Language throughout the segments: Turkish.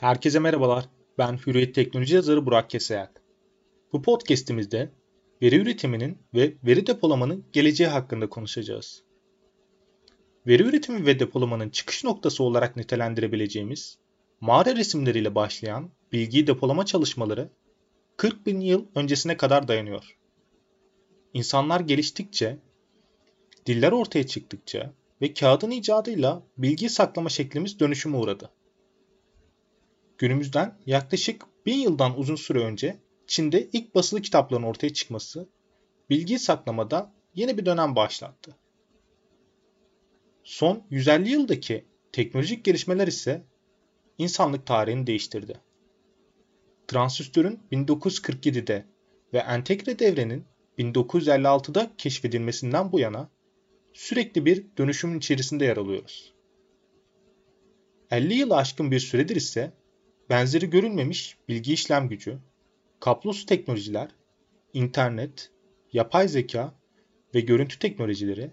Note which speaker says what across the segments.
Speaker 1: Herkese merhabalar. Ben Hürriyet Teknoloji yazarı Burak Keseyak. Bu podcast'imizde veri üretiminin ve veri depolamanın geleceği hakkında konuşacağız. Veri üretimi ve depolamanın çıkış noktası olarak nitelendirebileceğimiz mağara resimleriyle başlayan bilgi depolama çalışmaları 40 bin yıl öncesine kadar dayanıyor. İnsanlar geliştikçe, diller ortaya çıktıkça ve kağıdın icadıyla bilgi saklama şeklimiz dönüşüme uğradı. Günümüzden yaklaşık bin yıldan uzun süre önce Çin'de ilk basılı kitapların ortaya çıkması bilgi saklamada yeni bir dönem başlattı. Son 150 yıldaki teknolojik gelişmeler ise insanlık tarihini değiştirdi. Transistörün 1947'de ve entegre devrenin 1956'da keşfedilmesinden bu yana sürekli bir dönüşümün içerisinde yer alıyoruz. 50 yılı aşkın bir süredir ise benzeri görülmemiş bilgi işlem gücü, kablosuz teknolojiler, internet, yapay zeka ve görüntü teknolojileri,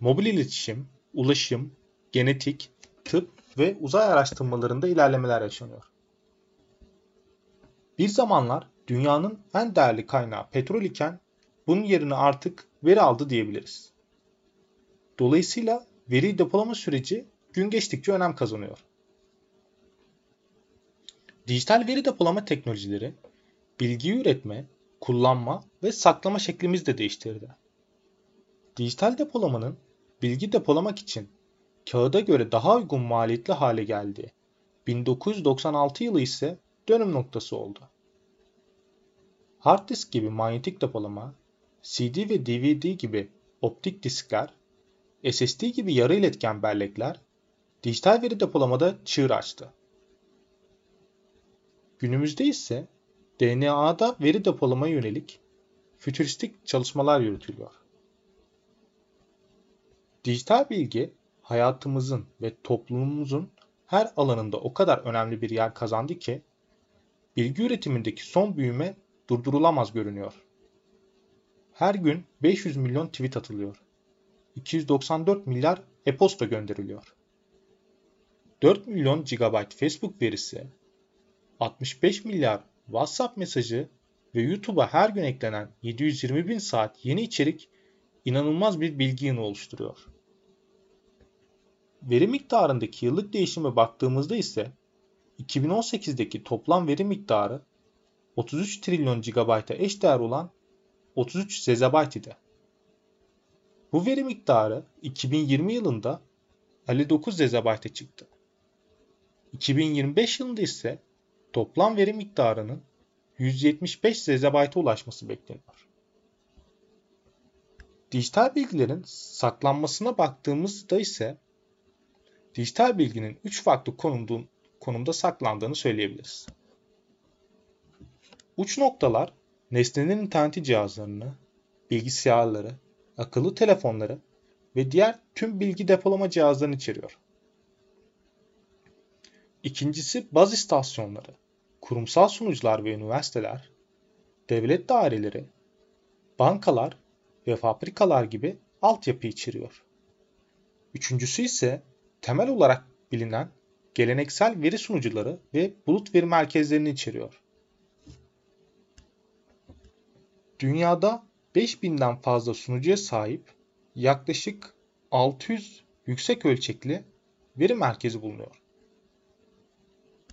Speaker 1: mobil iletişim, ulaşım, genetik, tıp ve uzay araştırmalarında ilerlemeler yaşanıyor. Bir zamanlar dünyanın en değerli kaynağı petrol iken bunun yerini artık veri aldı diyebiliriz. Dolayısıyla veri depolama süreci gün geçtikçe önem kazanıyor. Dijital veri depolama teknolojileri bilgi üretme, kullanma ve saklama şeklimizi de değiştirdi. Dijital depolamanın bilgi depolamak için kağıda göre daha uygun maliyetli hale geldi. 1996 yılı ise dönüm noktası oldu. Hard disk gibi manyetik depolama, CD ve DVD gibi optik diskler, SSD gibi yarı iletken bellekler dijital veri depolamada çığır açtı. Günümüzde ise DNA'da veri depolamaya yönelik fütüristik çalışmalar yürütülüyor. Dijital bilgi hayatımızın ve toplumumuzun her alanında o kadar önemli bir yer kazandı ki bilgi üretimindeki son büyüme durdurulamaz görünüyor. Her gün 500 milyon tweet atılıyor. 294 milyar e-posta gönderiliyor. 4 milyon GB Facebook verisi 65 milyar WhatsApp mesajı ve YouTube'a her gün eklenen 720 bin saat yeni içerik inanılmaz bir bilgi yığını oluşturuyor. Veri miktarındaki yıllık değişime baktığımızda ise 2018'deki toplam veri miktarı 33 trilyon GB'a eş değer olan 33 ZB idi. Bu veri miktarı 2020 yılında 59 ZB'e çıktı. 2025 yılında ise toplam veri miktarının 175 ZB'a ulaşması bekleniyor. Dijital bilgilerin saklanmasına baktığımızda ise dijital bilginin 3 farklı konumda, saklandığını söyleyebiliriz. Uç noktalar nesnenin interneti cihazlarını, bilgisayarları, akıllı telefonları ve diğer tüm bilgi depolama cihazlarını içeriyor. İkincisi baz istasyonları, kurumsal sunucular ve üniversiteler, devlet daireleri, bankalar ve fabrikalar gibi altyapı içeriyor. Üçüncüsü ise temel olarak bilinen geleneksel veri sunucuları ve bulut veri merkezlerini içeriyor. Dünyada 5000'den fazla sunucuya sahip yaklaşık 600 yüksek ölçekli veri merkezi bulunuyor.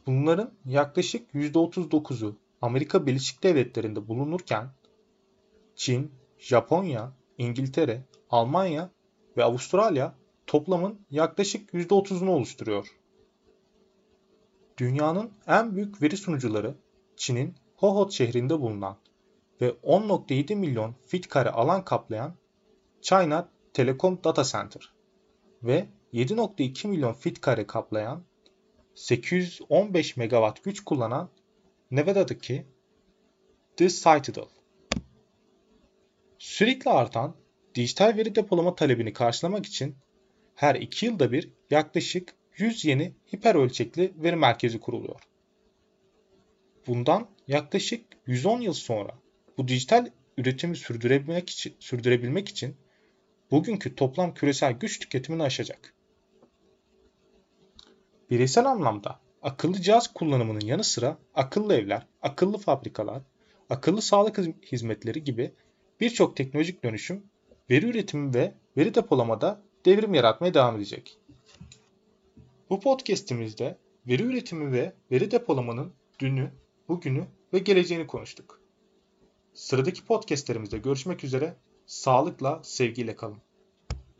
Speaker 1: Bunların yaklaşık %39'u Amerika Birleşik Devletleri'nde bulunurken Çin, Japonya, İngiltere, Almanya ve Avustralya toplamın yaklaşık %30'unu oluşturuyor. Dünyanın en büyük veri sunucuları Çin'in Hohhot şehrinde bulunan ve 10.7 milyon fit kare alan kaplayan China Telecom Data Center ve 7.2 milyon fit kare kaplayan 815 megawatt güç kullanan Nevada'daki The Citadel. Sürekli artan dijital veri depolama talebini karşılamak için her 2 yılda bir yaklaşık 100 yeni hiper ölçekli veri merkezi kuruluyor. Bundan yaklaşık 110 yıl sonra bu dijital üretimi sürdürebilmek için, sürdürebilmek için bugünkü toplam küresel güç tüketimini aşacak. Bireysel anlamda akıllı cihaz kullanımının yanı sıra akıllı evler, akıllı fabrikalar, akıllı sağlık hizmetleri gibi birçok teknolojik dönüşüm veri üretimi ve veri depolamada devrim yaratmaya devam edecek. Bu podcast'imizde veri üretimi ve veri depolamanın dünü, bugünü ve geleceğini konuştuk. Sıradaki podcastlerimizde görüşmek üzere. Sağlıkla, sevgiyle kalın.